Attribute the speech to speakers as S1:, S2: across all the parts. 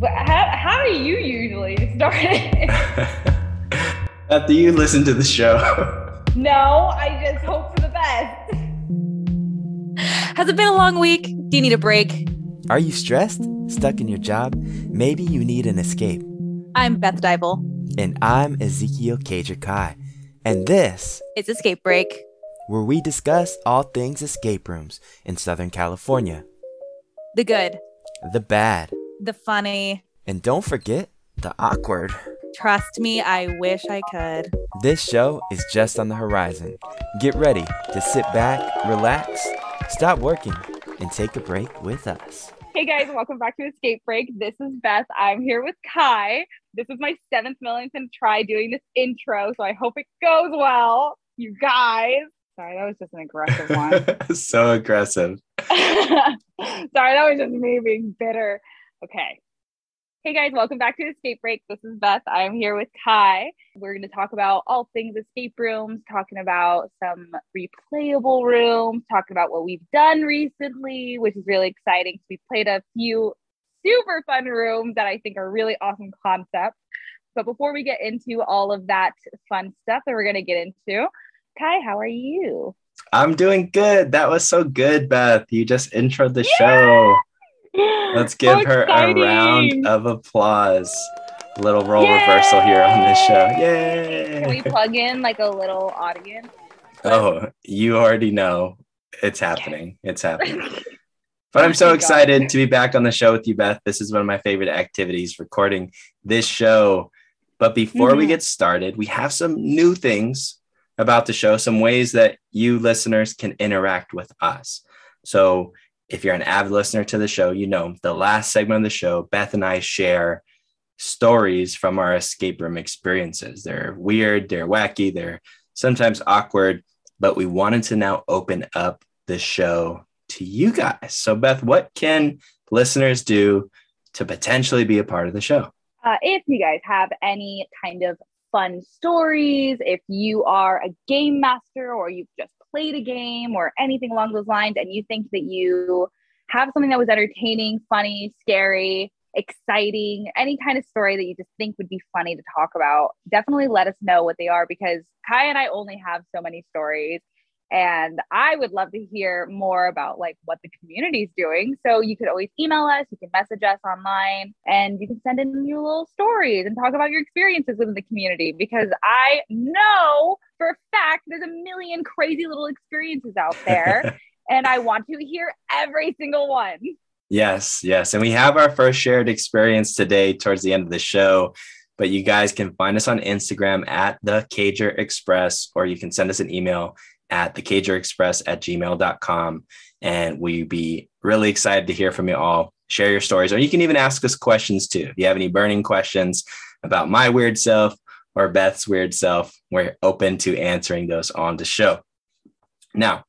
S1: But how, how do you usually start it?
S2: After you listen to the show.
S1: no, I just hope for the best.
S3: Has it been a long week? Do you need a break?
S4: Are you stressed? Stuck in your job? Maybe you need an escape.
S3: I'm Beth Dybel.
S4: And I'm Ezekiel Kajakai. And this
S3: is Escape Break,
S4: where we discuss all things escape rooms in Southern California
S3: the good,
S4: the bad,
S3: the funny,
S4: and don't forget the awkward.
S3: Trust me, I wish I could.
S4: This show is just on the horizon. Get ready to sit back, relax, stop working, and take a break with us.
S1: Hey guys, welcome back to Escape Break. This is Beth. I'm here with Kai. This is my seventh millionth try doing this intro, so I hope it goes well. You guys. Sorry, that was just an aggressive one.
S2: so aggressive.
S1: Sorry, that was just me being bitter. Okay. Hey guys, welcome back to Escape Break. This is Beth. I'm here with Kai. We're going to talk about all things escape rooms, talking about some replayable rooms, talking about what we've done recently, which is really exciting. So We played a few super fun rooms that I think are really awesome concepts. But before we get into all of that fun stuff that we're going to get into, Kai, how are you?
S2: I'm doing good. That was so good, Beth. You just introed the show. Let's give her a round of applause. A little role Yay! reversal here on this show. Yay!
S1: Can we plug in like a little audience?
S2: Oh, you already know it's happening. It's happening. But I'm so excited to be back on the show with you, Beth. This is one of my favorite activities, recording this show. But before mm-hmm. we get started, we have some new things about the show, some ways that you listeners can interact with us. So if you're an avid listener to the show, you know the last segment of the show, Beth and I share stories from our escape room experiences. They're weird, they're wacky, they're sometimes awkward, but we wanted to now open up the show to you guys. So, Beth, what can listeners do to potentially be a part of the show?
S1: Uh, if you guys have any kind of fun stories, if you are a game master or you've just played a game or anything along those lines and you think that you have something that was entertaining, funny, scary, exciting, any kind of story that you just think would be funny to talk about, definitely let us know what they are because Kai and I only have so many stories. And I would love to hear more about like what the community is doing. So you could always email us, you can message us online, and you can send in your little stories and talk about your experiences within the community because I know for a fact there's a million crazy little experiences out there. and I want to hear every single one.
S2: Yes, yes. And we have our first shared experience today towards the end of the show. But you guys can find us on Instagram at the Cager Express, or you can send us an email at thecagerexpress at gmail.com. And we'd be really excited to hear from you all. Share your stories, or you can even ask us questions too. If you have any burning questions about my weird self or Beth's weird self, we're open to answering those on the show. Now,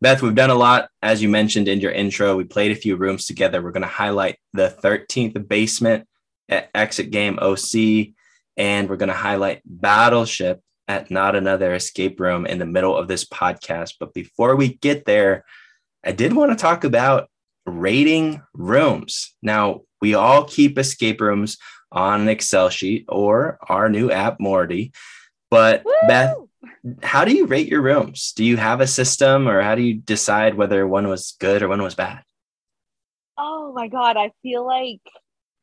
S2: Beth, we've done a lot. As you mentioned in your intro, we played a few rooms together. We're going to highlight the 13th basement at Exit Game OC, and we're going to highlight Battleship at Not Another Escape Room in the middle of this podcast. But before we get there, I did want to talk about rating rooms. Now, we all keep escape rooms on an Excel sheet or our new app, Morty. But Woo! Beth, how do you rate your rooms? Do you have a system or how do you decide whether one was good or one was bad?
S1: Oh my God. I feel like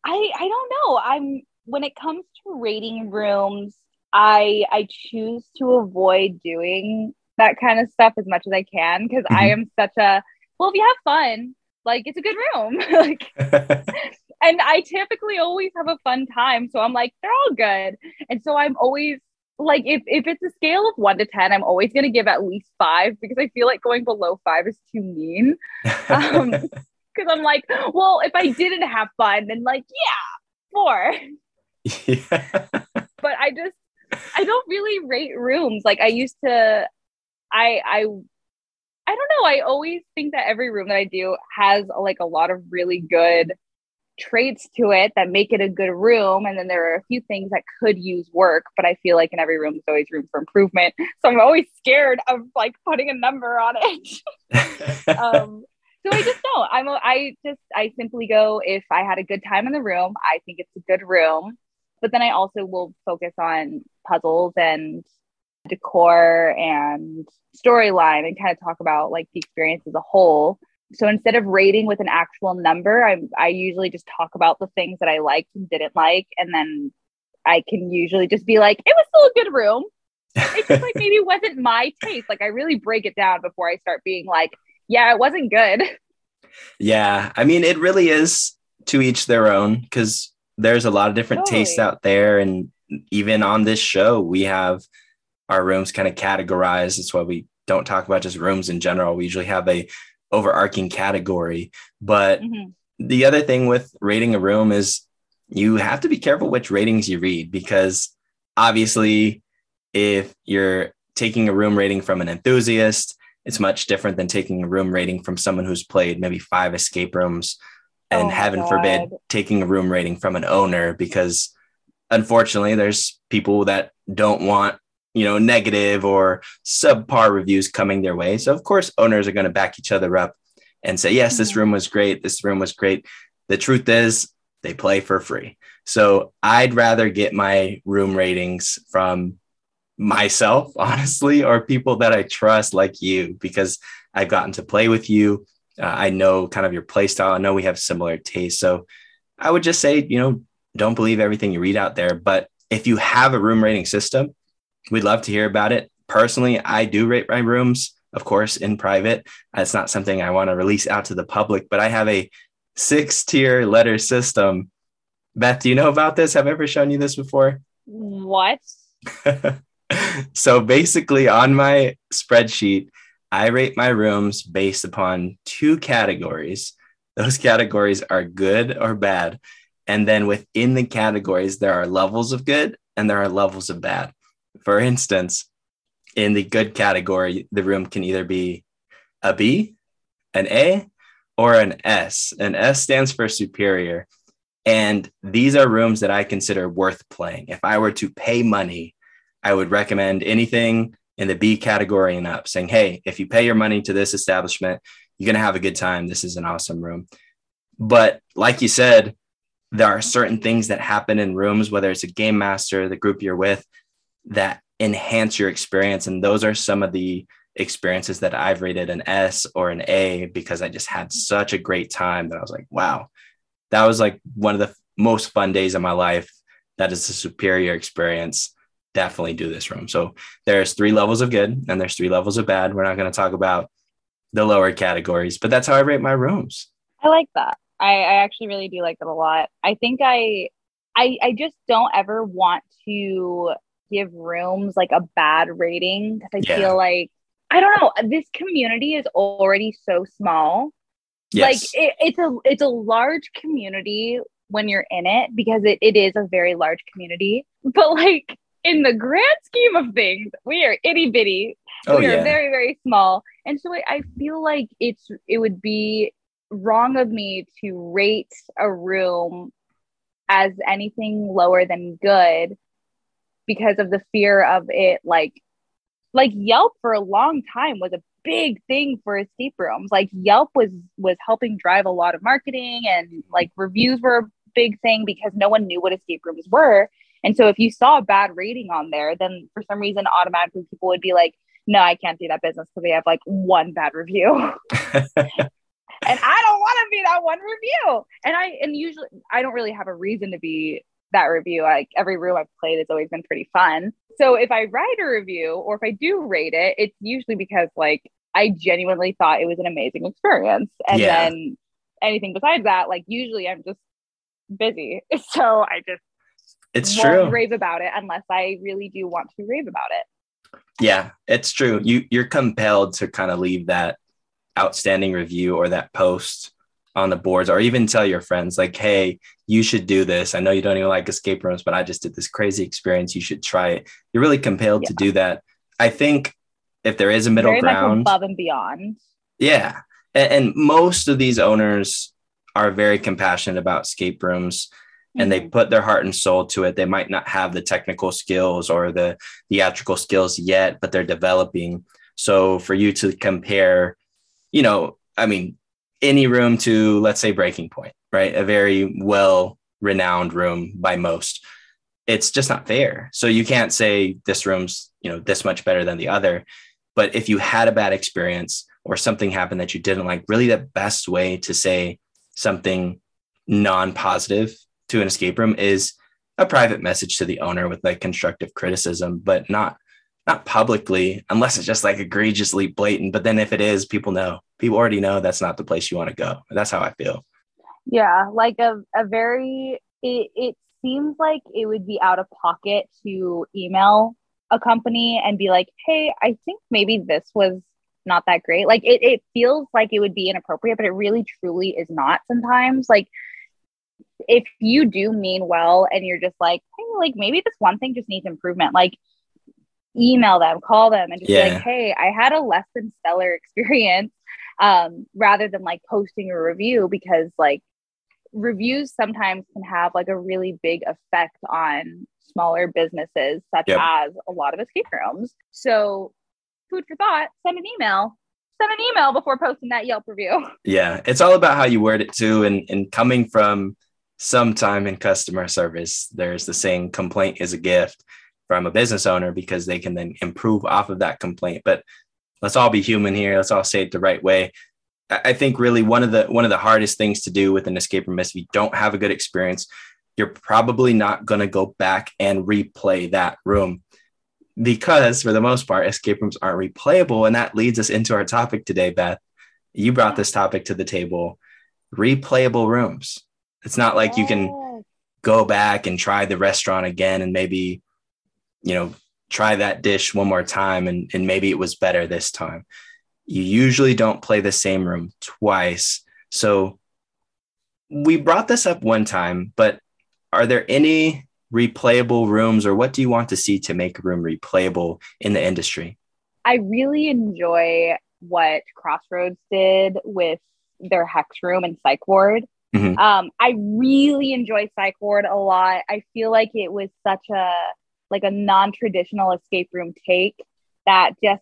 S1: I I don't know. I'm when it comes to rating rooms, I I choose to avoid doing that kind of stuff as much as I can because mm-hmm. I am such a well, if you have fun, like it's a good room. like and I typically always have a fun time. So I'm like, they're all good. And so I'm always like if, if it's a scale of one to ten, I'm always gonna give at least five because I feel like going below five is too mean. Um because I'm like, well, if I didn't have fun, then like, yeah, four. Yeah. but I just I don't really rate rooms. Like I used to, I I I don't know. I always think that every room that I do has like a lot of really good traits to it that make it a good room. And then there are a few things that could use work, but I feel like in every room there's always room for improvement. So I'm always scared of like putting a number on it. um, so I just don't. I'm a, I just I simply go if I had a good time in the room, I think it's a good room. But then I also will focus on puzzles and decor and storyline and kind of talk about like the experience as a whole. So instead of rating with an actual number, I I usually just talk about the things that I liked and didn't like, and then I can usually just be like, it was still a good room. It just like maybe wasn't my taste. Like I really break it down before I start being like, yeah, it wasn't good.
S2: Yeah, I mean, it really is to each their own because there's a lot of different
S1: Totally.
S2: tastes out there, and even on this show, we have our rooms kind of categorized. That's why we don't talk about just rooms in general. We usually have a overarching category, but
S1: Mhm.
S2: the other thing with rating a room is you have to be careful which ratings you read because obviously if you're taking a room rating from an enthusiast it's much different than taking a room rating from someone who's played maybe five escape rooms and
S1: Oh
S2: heaven forbid taking a room rating from an owner because unfortunately there's people that don't want you know negative or subpar reviews coming their way. So of course owners are going to back each other up and say yes this
S1: Mhm.
S2: room was great. This room was great. The truth is they play for free. So i'd rather get my room ratings from myself honestly or people that i trust like you because i've gotten to play with you. Uh, i know kind of your play style. I know we have similar tastes. So i would just say you know don't believe everything you read out there but if you have a room rating system we'd love to hear about it. Personally i do rate my rooms of course in private. It's not something i want to release out to the public but i have a six tier letter system. Beth do you know about this? Have i ever shown you this before?
S1: What?
S2: so basically on my spreadsheet i rate my rooms based upon two categories. Those categories are good or bad and then within the categories there are levels of good and there are levels of bad for instance in the good category the room can either be a b an a or an s an s stands for superior and these are rooms that i consider worth playing if i were to pay money I would recommend anything in the B category and up, saying, hey, if you pay your money to this establishment, you're going to have a good time. This is an awesome room. But like you said, there are certain things that happen in rooms, whether it's a game master, the group you're with, that enhance your experience. And those are some of the experiences that I've rated an S or an A because I just had such a great time that I was like, wow, that was like one of the most fun days of my life. That is a superior experience definitely do this room. So there's three levels of good and there's three levels of bad. We're not going to talk about the lower categories, but that's how I rate my rooms.
S1: I like that. I, I actually really do like that a lot. I think I, I, I just don't ever want to give rooms like a bad rating because I
S2: Yeah.
S1: feel like I don't know. This community is already so small. Like
S2: Yes.
S1: it, it's a it's a large community when you're in it because it, it is a very large community. But like in the grand scheme of things, we are itty bitty
S2: oh
S1: we are very very small and so I, I feel like it's it would be wrong of me to rate a room as anything lower than good because of the fear of it like like yelp for a long time was a big thing for escape rooms. Like yelp was was helping drive a lot of marketing and like reviews were a big thing because no one knew what escape rooms were. And so if you saw a bad rating on there then for some reason automatically people would be like no i can't do that business because they have like one bad review and I don't want to be that one review. And I and usually I don't really have a reason to be that review. Like every room I've played has always been pretty fun. So if I write a review or if I do rate it, it's usually because like I genuinely thought it was an amazing experience. And
S2: Yeah.
S1: then anything besides that, like usually I'm just busy. So I just
S2: it's true.
S1: rave about it unless I really do want to rave about it.
S2: Yeah, it's true. You you're compelled to kind of leave that outstanding review or that post on the boards or even tell your friends like, "Hey, you should do this. I know you don't even like escape rooms, but I just did this crazy experience. You should try it." You're really compelled to do that. I think if there is a middle
S1: Very
S2: ground,
S1: above and beyond.
S2: Yeah. And, and most of these owners are very compassionate about escape rooms and they
S1: Mhm.
S2: put their heart and soul to it. They might not have the technical skills or the theatrical skills yet, but they're developing. So for you to compare, you know, I mean, any room to, let's say, Breaking Point, right? A very well renowned room by most. It's just not fair. So you can't say this room's, you know, this much better than the other. But if you had a bad experience or something happened that you didn't like, really the best way to say something non-positive to an escape room is a private message to the owner with like constructive criticism, but not not publicly unless it's just like egregiously blatant. But then if it is, people know. People already know that's not the place you want to go. That's how I feel.
S1: Yeah, like a, a very it, it seems like it would be out of pocket to email a company and be like, hey, I think maybe this was not that great. Like it, it feels like it would be inappropriate, but it really truly is not sometimes. Like if you do mean well and you're just like, hey, like maybe this one thing just needs improvement, like email them, call them, and just yeah. be like, hey, I had a less than stellar experience. Um, rather than like posting a review because like reviews sometimes can have like a really big effect on smaller businesses such yep. as a lot of escape rooms. So food for thought, send an email. Send an email before posting that Yelp review.
S2: Yeah, it's all about how you word it too. And, and coming from some time in customer service, there's the saying complaint is a gift from a business owner because they can then improve off of that complaint. But let's all be human here. Let's all say it the right way. I think really one of the one of the hardest things to do with an escape room is if you don't have a good experience, you're probably not going to go back and replay that room because for the most part, escape rooms aren't replayable. And that leads us into our topic today, Beth. You brought this topic to the table replayable rooms. It's not like you can go back and try the restaurant again and maybe, you know, try that dish one more time and, and maybe it was better this time. You usually don't play the same room twice. So we brought this up one time, but are there any replayable rooms or what do you want to see to make a room replayable in the industry?
S1: I really enjoy what Crossroads did with their hex room and psych ward. Mm-hmm. Um, I really enjoy psych ward a lot. I feel like it was such a like a non-traditional escape room take that just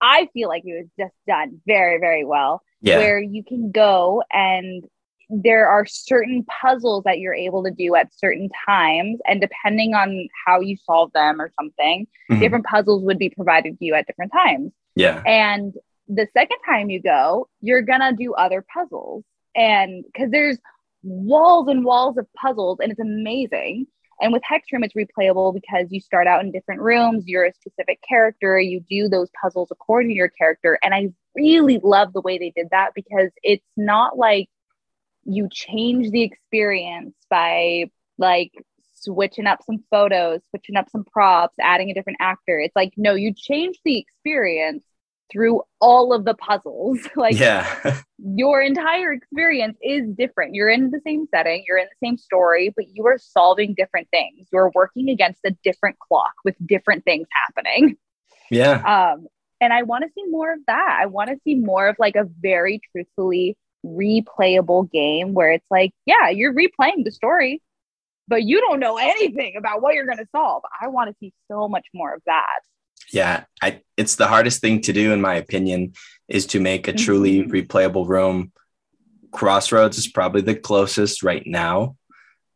S1: I feel like it was just done very, very well. Yeah. Where you can go and there are certain puzzles that you're able to do at certain times and depending on how you solve them or something mm-hmm. different puzzles would be provided to you at different times
S2: yeah
S1: and the second time you go you're gonna do other puzzles and because there's walls and walls of puzzles and it's amazing and with hex room it's replayable because you start out in different rooms you're a specific character you do those puzzles according to your character and i really love the way they did that because it's not like you change the experience by like switching up some photos, switching up some props, adding a different actor. It's like, no, you change the experience through all of the puzzles. like,
S2: yeah,
S1: your entire experience is different. You're in the same setting, you're in the same story, but you are solving different things. You're working against a different clock with different things happening.
S2: Yeah.
S1: Um, and I want to see more of that. I want to see more of like a very truthfully replayable game where it's like, yeah, you're replaying the story, but you don't know anything about what you're going to solve. I want to see so much more of that.
S2: Yeah, I, it's the hardest thing to do, in my opinion, is to make a truly mm-hmm. replayable room. Crossroads is probably the closest right now,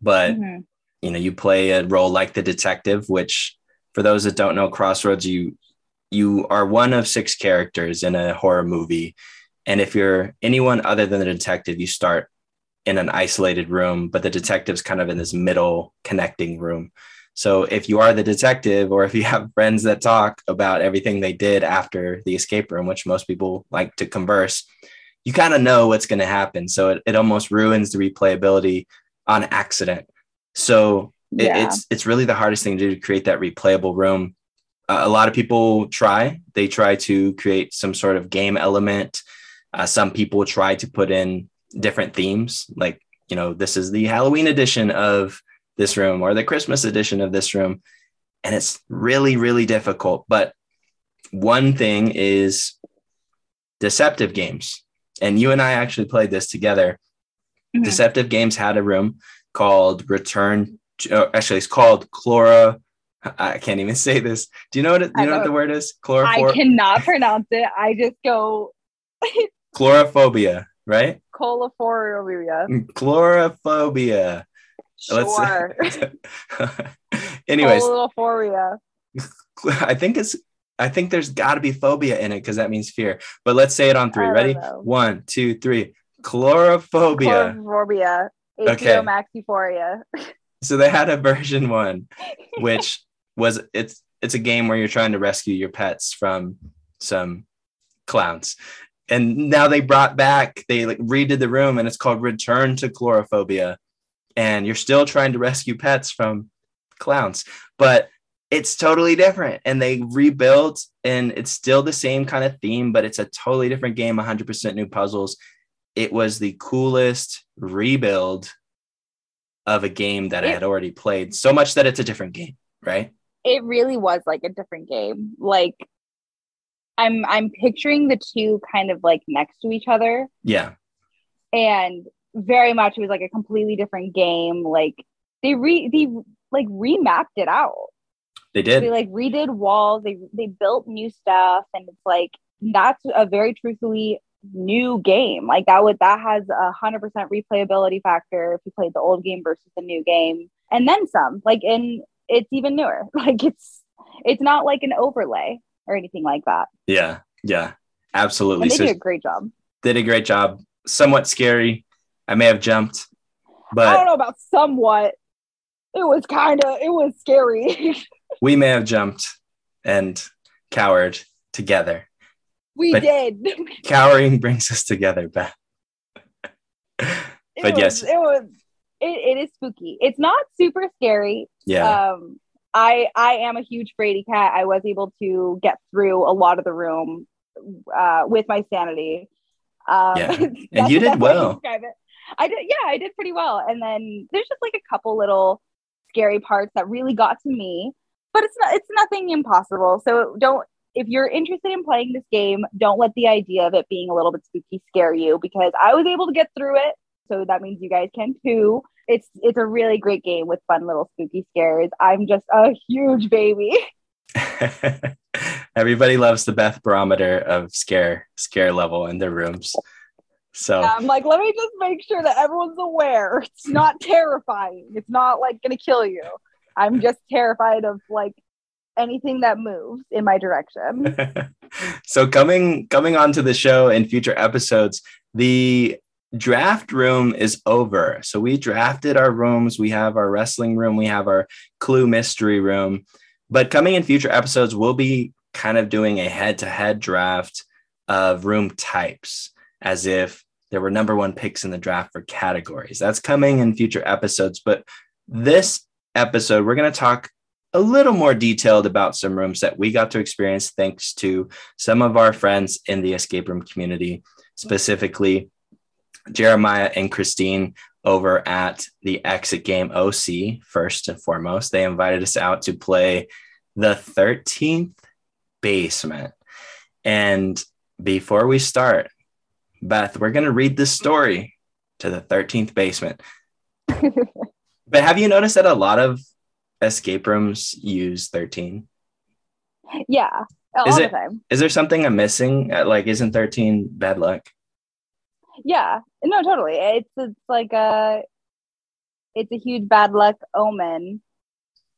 S2: but mm-hmm. you know, you play a role like the detective, which for those that don't know, Crossroads, you you are one of six characters in a horror movie and if you're anyone other than the detective, you start in an isolated room, but the detective's kind of in this middle connecting room. So if you are the detective, or if you have friends that talk about everything they did after the escape room, which most people like to converse, you kind of know what's going to happen. So it, it almost ruins the replayability on accident. So it, yeah. it's it's really the hardest thing to do to create that replayable room. Uh, a lot of people try. They try to create some sort of game element uh, some people try to put in different themes, like, you know, this is the Halloween edition of this room or the Christmas edition of this room. And it's really, really difficult. But one thing is deceptive games. And you and I actually played this together. Mm-hmm. Deceptive Games had a room called Return. To, uh, actually, it's called Chlora. I can't even say this. Do you know what? It, you know, what the word is?
S1: Chloroform. I cannot pronounce it. I just go
S2: Chlorophobia, right?
S1: Colophobia.
S2: Chlorophobia. Let's-
S1: Sure.
S2: Anyways,
S1: Colophobia.
S2: I think it's I think there's got to be phobia in it because that means fear. But let's say it on three. Ready?
S1: know.
S2: One, two, three. Chlorophobia.
S1: Colophobia.
S2: Okay.
S1: Atriomaxiphoria.
S2: So they had a version one, which was it's it's a game where you're trying to rescue your pets from some clowns. And now they brought back, they like redid the room and it's called Return to Chlorophobia. And you're still trying to rescue pets from clowns, but it's totally different. And they rebuilt and it's still the same kind of theme, but it's a totally different game, 100% new puzzles. It was the coolest rebuild of a game that I had already played, so much that it's a different game, right?
S1: it really was like a different game. Like I'm I'm picturing the two kind of like next to each other
S2: Yeah.
S1: and very much it was like a completely different game. Like they re they like remapped it out.
S2: They did.
S1: They like redid walls, they they built new stuff and it's like that's a very truthfully new game. Like that would that has a hundred percent replayability factor if you played the old game versus the new game. And then some. Like in it's even newer. Like it's it's not like an overlay or anything like that.
S2: Yeah. Yeah. Absolutely.
S1: And they
S2: So
S1: did a great job.
S2: did a great job. Somewhat scary. I may have jumped, but
S1: I don't know about somewhat. It was kind of it was scary.
S2: we may have jumped and cowered together.
S1: we
S2: But-
S1: did.
S2: Cowering brings us together, Beth. But
S1: was,
S2: yes.
S1: it was it, it is spooky. It's not super scary.
S2: Yeah.
S1: Um I I am a huge fraidy cat. I was able to get through a lot of the room uh with my sanity. Um
S2: Yeah. And you did
S1: best way to
S2: well.
S1: I did yeah, I did pretty well. And then there's just like a couple little scary parts that really got to me, but it's not it's nothing impossible. So don't if you're interested in playing this game, don't let the idea of it being a little bit spooky scare you because I was able to get through it. So that means you guys can too. It's it's a really great game with fun little spooky scares. I'm just a huge baby.
S2: Everybody loves the Beth barometer of scare scare level in their rooms. So
S1: I'm like, let me just make sure that everyone's aware. It's not terrifying. It's not like gonna kill you. I'm just terrified of like anything that moves in my direction.
S2: so coming coming onto the show in future episodes, the draft room is over. So we drafted our rooms. We have our wrestling room. We have our clue mystery room. But coming in future episodes, we'll be kind of doing a head-to-head draft of room types, as if there were number one picks in the draft for categories. That's coming in future episodes. But this episode, we're going to talk a little more detailed about some rooms that we got to experience thanks to some of our friends in the escape room community, specifically Jeremiah and Christine over at the Exit Game OC, first and foremost. They invited us out to play the 13th basement. And before we start, Beth, we're going to read this story to the 13th basement. but have you noticed that a lot of escape rooms use 13?
S1: yeah. All
S2: Is
S1: the
S2: it-
S1: time.
S2: Is there something I'm missing? Uh, Like, isn't 13 bad luck?
S1: Yeah. No, totally. It's it's like a it's a huge bad luck omen.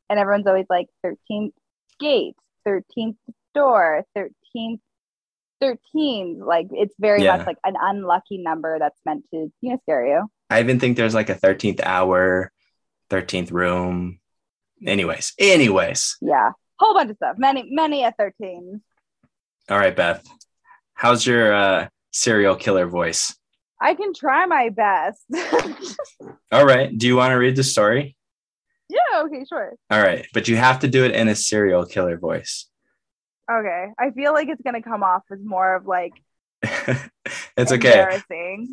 S1: And everyone's always like 13th gate, 13th door, 13th 13. Like it's very
S2: Yeah.
S1: much like an unlucky number that's meant to, you know, scare you.
S2: I even think there's like a 13th hour, 13th room. Anyways, anyways.
S1: Yeah. Whole bunch of stuff. Many, many a 13.
S2: All right, Beth. How's your uh, serial killer voice?
S1: I can try my best.
S2: All right. Do you want to read the story?
S1: yeah, okay, sure.
S2: All right. But you have to do it in a serial killer voice.
S1: Okay. I feel like it's gonna come off as more of like
S2: it's okay.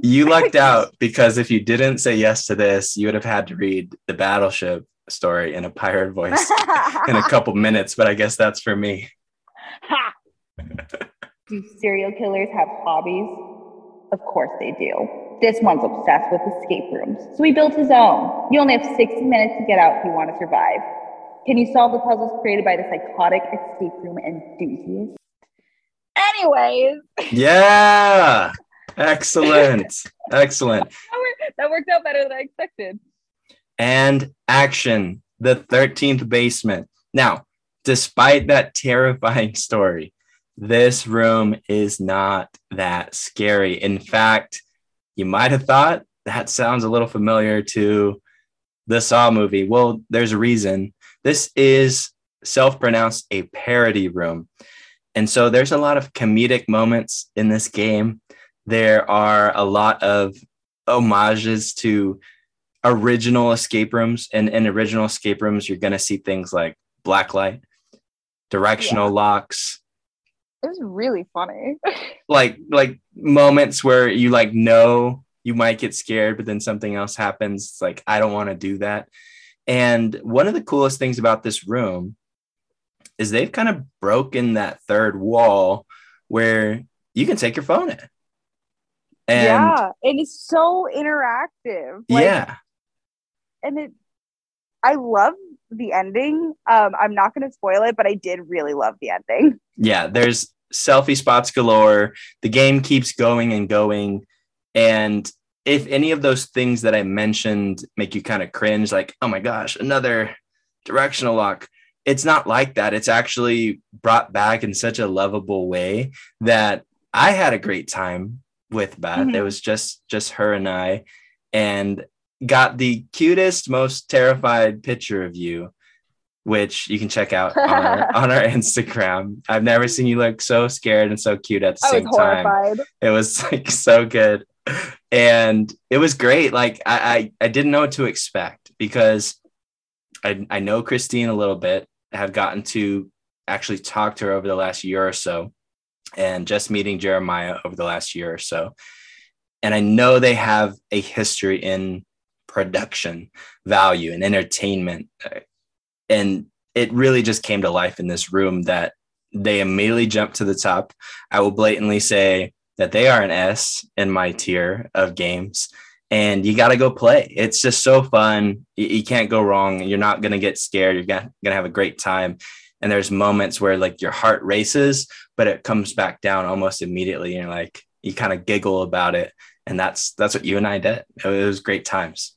S2: You lucked out because if you didn't say yes to this, you would have had to read the battleship story in a pirate voice in a couple minutes. But I guess that's for me.
S1: Ha! do serial killers have hobbies? Of course they do. This one's obsessed with escape rooms, so he built his own. You only have 60 minutes to get out if you want to survive. Can you solve the puzzles created by the psychotic escape room enthusiast? Anyways,
S2: Yeah. Excellent. Excellent.
S1: That worked, that worked out better than I expected.
S2: And action, the 13th basement. Now, despite that terrifying story, this room is not that scary. In fact, you might have thought that sounds a little familiar to the Saw movie. Well, there's a reason. This is self pronounced a parody room. And so there's a lot of comedic moments in this game. There are a lot of homages to original escape rooms. And in original escape rooms, you're going to see things like blacklight, directional
S1: Yeah.
S2: locks,
S1: It was really funny.
S2: like like moments where you like know you might get scared but then something else happens it's like i don't want to do that and one of the coolest things about this room is they've kind of broken that third wall where you can take your phone in and
S1: yeah, and it's so interactive. Like,
S2: yeah
S1: and it I love the ending. Um, I'm not gonna spoil it, but I did really love the ending.
S2: yeah there's selfie spots galore the game keeps going and going and if any of those things that i mentioned make you kind of cringe like oh my gosh another directional lock it's not like that it's actually brought back in such a lovable way that i had a great time with beth it
S1: Mhm.
S2: was just just her and i and got the cutest most terrified picture of you which you can check out on our, on our Instagram. I've never seen you look so scared and so cute at the
S1: I
S2: same time.
S1: horrified.
S2: It was like so good. And it was great. Like I, I, I didn't know what to expect because I, I know Christine a little bit, have gotten to actually talk to her over the last year or so, and just meeting Jeremiah over the last year or so. And I know they have a history in production value and entertainment. And it really just came to life in this room that they immediately jumped to the top. I will blatantly say that they are an S in my tier of games. And you got to go play. It's just so fun. You, you can't go wrong. You're not going to get scared. You're going to have a great time. And there's moments where like your heart races, but it comes back down almost immediately. And you're like, you kind of giggle about it. And that's that's what you and I did. It was great times.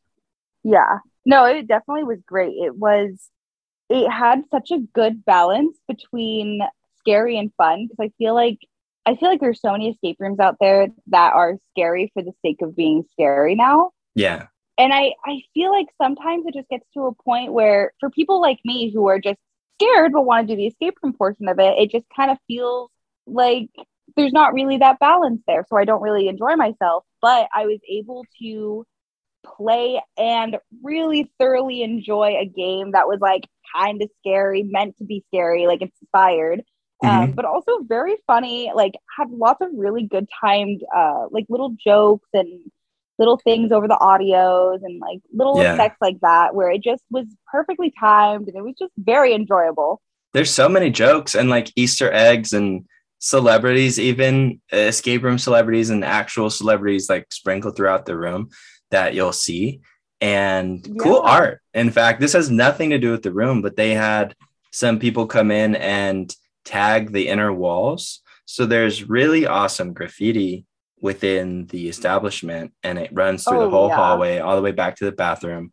S1: Yeah. No, it definitely was great. It was it had such a good balance between scary and fun because I feel like I feel like there's so many escape rooms out there that are scary for the sake of being scary now.
S2: Yeah.
S1: And I I feel like sometimes it just gets to a point where for people like me who are just scared but want to do the escape room portion of it, it just kind of feels like there's not really that balance there. So I don't really enjoy myself, but I was able to play and really thoroughly enjoy a game that was like kind of scary, meant to be scary, like inspired. Um, but also very funny, like had lots of really good timed uh like little jokes and little things over the audios and like little
S2: Yeah.
S1: effects like that where it just was perfectly timed and it was just very enjoyable.
S2: there's so many jokes and like Easter eggs and celebrities, even escape room celebrities and actual celebrities like sprinkled throughout the room that you'll see. And cool art. In fact, this has nothing to do with the room, but they had some people come in and tag the inner walls. So there's really awesome graffiti within the establishment and it runs through the
S1: Oh,
S2: whole
S1: yeah.
S2: hallway all the way back to the bathroom.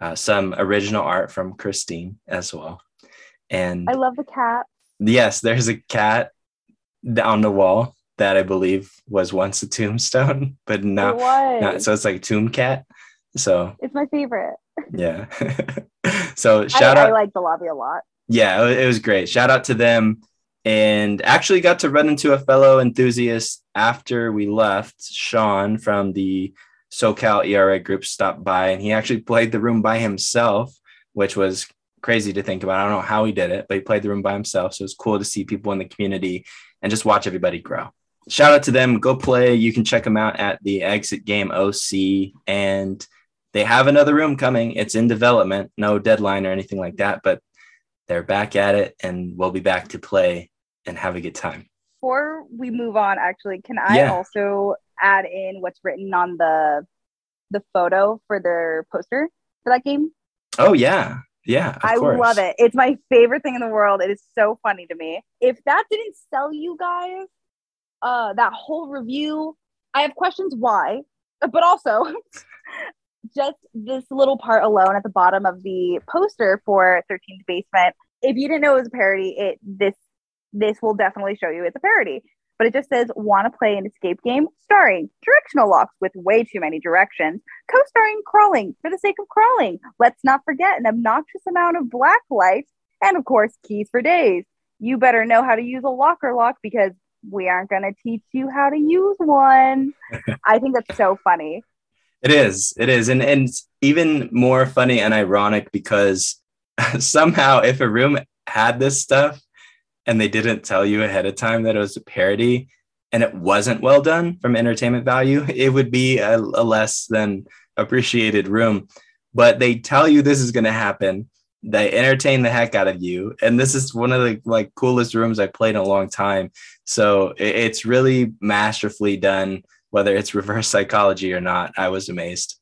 S2: Uh, some original art from Christine as well. And
S1: I love the cat.
S2: Yes, there's a cat on the wall that I believe was once a tombstone, but now, now so it's like tomb cat. So
S1: it's my favorite.
S2: yeah. so shout
S1: I,
S2: out,
S1: I like the lobby a lot.
S2: yeah, it was great. Shout out to them, and actually got to run into a fellow enthusiast after we left. Sean from the SoCal ERA group stopped by, and he actually played the room by himself, which was crazy to think about. I don't know how he did it, but he played the room by himself. So it was cool to see people in the community and just watch everybody grow. Shout out to them. Go play. You can check them out at the Exit Game OC. And they have another room coming. It's in development, no deadline or anything like that, but they're back at it and we'll be back to play and have a good time.
S1: Before we move on, actually, can I
S2: Yeah.
S1: also add in what's written on the the photo for their poster for that game?
S2: Oh, yeah. Yeah. Of
S1: I
S2: course.
S1: love it. It's my favorite thing in the world. It is so funny to me. If that didn't sell you guys, uh, that whole review, I have questions why, but also just this little part alone at the bottom of the poster for 13th Basement. If you didn't know it was a parody, it this this will definitely show you it's a parody. But it just says, want to play an escape game starring directional locks with way too many directions, co starring crawling for the sake of crawling. Let's not forget an obnoxious amount of black lights, and of course, keys for days. You better know how to use a locker lock because we aren't going to teach you how to use one. I think that's so funny.
S2: It is. It is. And, and it's even more funny and ironic because somehow, if a room had this stuff, and they didn't tell you ahead of time that it was a parody and it wasn't well done from entertainment value, it would be a, a less than appreciated room. But they tell you this is going to happen. They entertain the heck out of you, and this is one of the like coolest rooms I played in a long time. So it, it's really masterfully done, whether it's reverse psychology or not. I was amazed.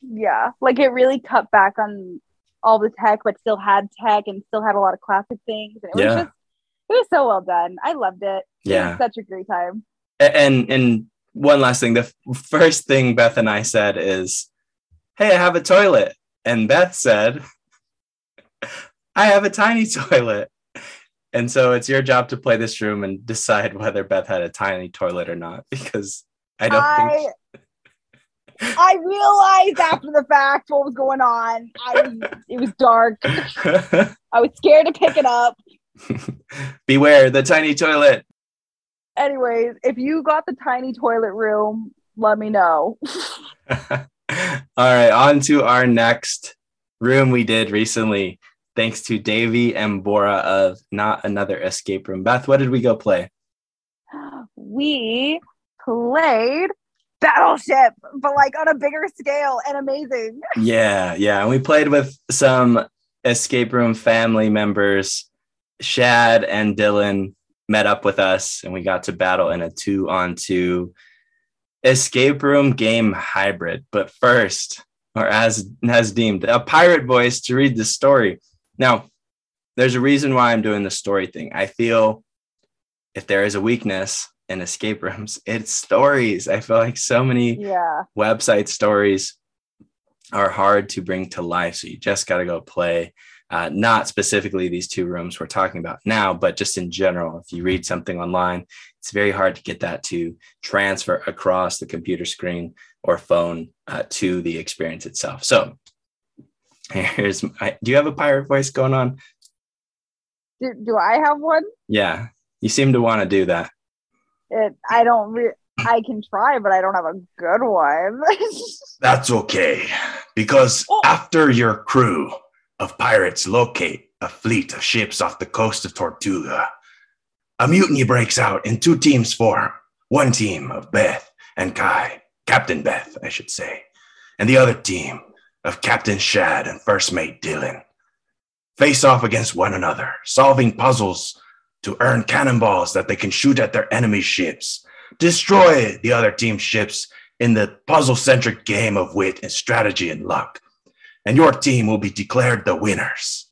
S1: Yeah, like it really cut back on all the tech, but still had tech and still had a lot of classic things. And it
S2: Yeah.
S1: was just it was so well done. I loved it. It
S2: Yeah.
S1: was such a great time.
S2: And and one last thing, the first thing Beth and I said is, "Hey, I have a toilet," and Beth said, "I have a tiny toilet." And so it's your job to play this room and decide whether Beth had a tiny toilet or not, because I don't
S1: I I realized after the fact what was going on. I it was dark. I was scared to pick it up.
S2: Beware the tiny toilet.
S1: Anyways, if you got the tiny toilet room, let me know.
S2: All right, on to our next room we did recently. Thanks to Davey and Bora of Not Another Escape Room. Beth, what did we go play?
S1: we played Battleship, but like on a bigger scale and amazing.
S2: Yeah, yeah. And we played with some escape room family members. Shad and Dylan met up with us and we got to battle in a two on two escape room game hybrid. But first, or as as deemed, a pirate voice to read the story. Now, there's a reason why I'm doing the story thing. I feel if there is a weakness in escape rooms, it's stories. I feel like so many
S1: Yeah.
S2: website stories are hard to bring to life. So you just got to go play. Uh, not specifically these two rooms we're talking about now, but just in general. If you read something online, it's very hard to get that to transfer across the computer screen or phone uh, to the experience itself. So here's my, do you have a pirate voice going on?
S1: Do, do I have one?
S2: Yeah, you seem to want to do that.
S1: It, I don't. Re- I can try, but I don't have a good one.
S5: That's okay, because
S1: Oh.
S5: after your crew of pirates locate a fleet of ships off the coast of Tortuga, a mutiny breaks out and two teams form. One team of Beth and Kai, Captain Beth, I should say, and the other team of Captain Shad and First Mate Dylan face off against one another, solving puzzles to earn cannonballs that they can shoot at their enemy ships, destroy the other team's ships in the puzzle centric game of wit and strategy and luck. And your team will be declared the winners.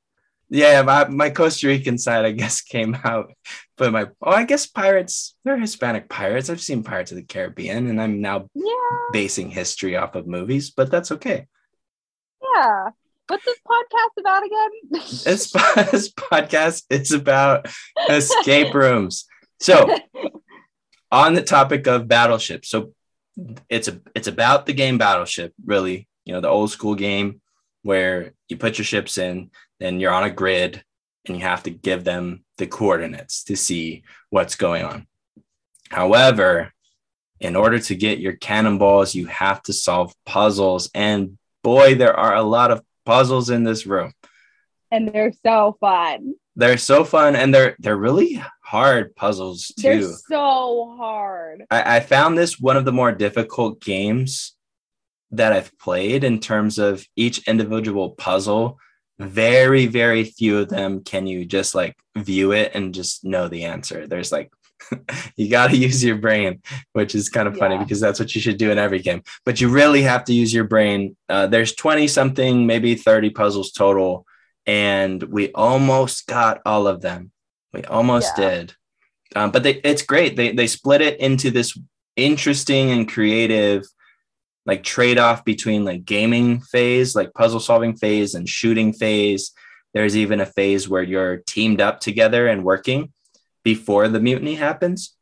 S2: Yeah, my, my Costa Rican side, I guess, came out. But my, oh, I guess pirates, they're Hispanic pirates. I've seen Pirates of the Caribbean, and I'm now
S1: yeah,
S2: basing history off of movies, but that's okay.
S1: yeah. What's this podcast about again?
S2: This, this podcast is about escape rooms. So, on the topic of Battleship, so it's a it's about the game Battleship, really. You know, the old school game where you put your ships in, then you're on a grid, and you have to give them the coordinates to see what's going on. However, in order to get your cannonballs, you have to solve puzzles, and boy, there are a lot of puzzles in this room.
S1: and they're so fun.
S2: They're so fun and they're they're really hard puzzles too.
S1: They're so hard.
S2: I, I found this one of the more difficult games that I've played in terms of each individual puzzle. Very, very few of them can you just like view it and just know the answer. There's like you got to use your brain, which is kind of funny
S1: Yeah.
S2: because that's what you should do in every game. But you really have to use your brain. Uh, there's 20 something, maybe 30 puzzles total. And we almost got all of them. We almost
S1: Yeah.
S2: did. Um, but they, it's great. They, they split it into this interesting and creative like trade-off between like gaming phase, like puzzle solving phase and shooting phase. There's even a phase where you're teamed up together and working before the mutiny happens.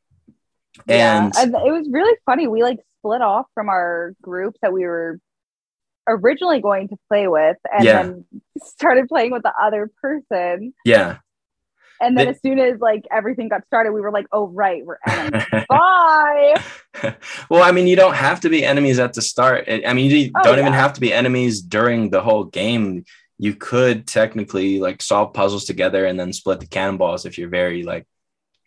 S1: Yeah,
S2: And
S1: and it was really funny. We like split off from our group that we were originally going to play with, and
S2: Yeah.
S1: then started playing with the other person.
S2: yeah.
S1: And then
S2: The-
S1: as soon as like everything got started, we were like, "Oh right, we're enemies. Bye."
S2: well, I mean, you don't have to be enemies at the start. I mean, you
S1: Oh,
S2: don't even
S1: yeah.
S2: have to be enemies during the whole game. You could technically like solve puzzles together and then split the cannonballs if you're very like,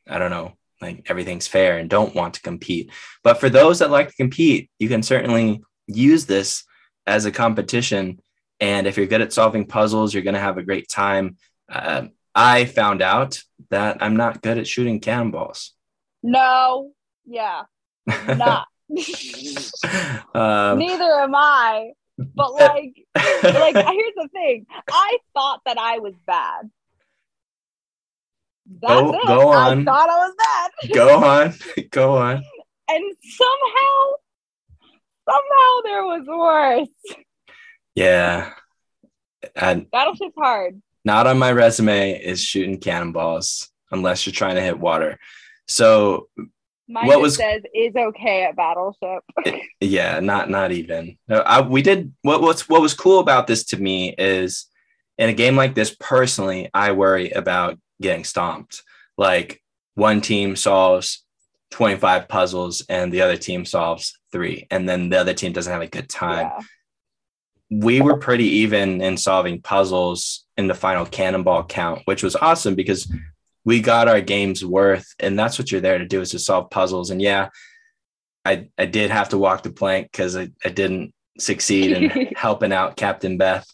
S2: I don't know, like everything's fair and don't want to compete. But for those that like to compete, you can certainly use this as a competition. And if you're good at solving puzzles, you're going to have a great time. Um, I found out that I'm not good at shooting cannonballs.
S1: No, yeah, not.
S2: um,
S1: Neither am I. But like, like here's the thing. I thought that I was bad. That's
S2: Go-
S1: it.
S2: go
S1: I
S2: on.
S1: thought I was bad.
S2: go on, go on.
S1: and somehow, somehow there was worse.
S2: Yeah, and
S1: Battleship's hard.
S2: Not on my resume is shooting cannonballs unless you're trying to hit water. So
S1: Mine
S2: What was-
S1: says is okay at Battleship.
S2: Eh, yeah, not not even. No, I, we did what what's what was cool about this to me is in a game like this personally, I worry about getting stomped. Like one team solves 25 puzzles and the other team solves 3 and then the other team doesn't have a good time.
S1: Yeah.
S2: We were pretty even in solving puzzles in the final cannonball count, which was awesome because we got our game's worth. And that's what you're there to do is to solve puzzles. And yeah, I, I did have to walk the plank because I, I didn't succeed in helping out Captain Beth.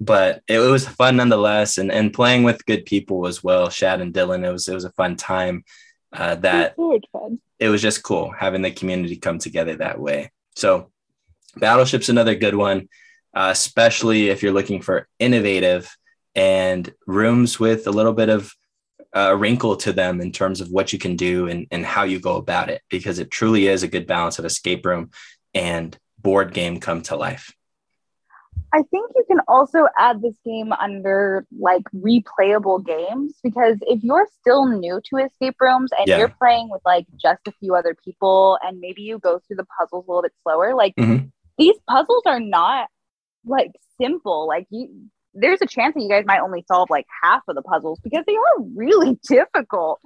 S2: But it was fun nonetheless, and, and playing with good people as well. Shad and Dylan, it was it was a fun time. Uh, that
S1: much fun.
S2: it was just cool having the community come together that way. So, Battleship's another good one, uh, especially if you're looking for innovative and rooms with a little bit of a wrinkle to them in terms of what you can do and, and how you go about it, because it truly is a good balance of escape room and board game come to life.
S1: I think you can also add this game under like replayable games because if you're still new to escape rooms and
S2: Yeah.
S1: you're playing with like just a few other people and maybe you go through the puzzles a little bit slower, like
S2: Mhm.
S1: these puzzles are not like simple. Like you there's a chance that you guys might only solve like half of the puzzles because they are really difficult.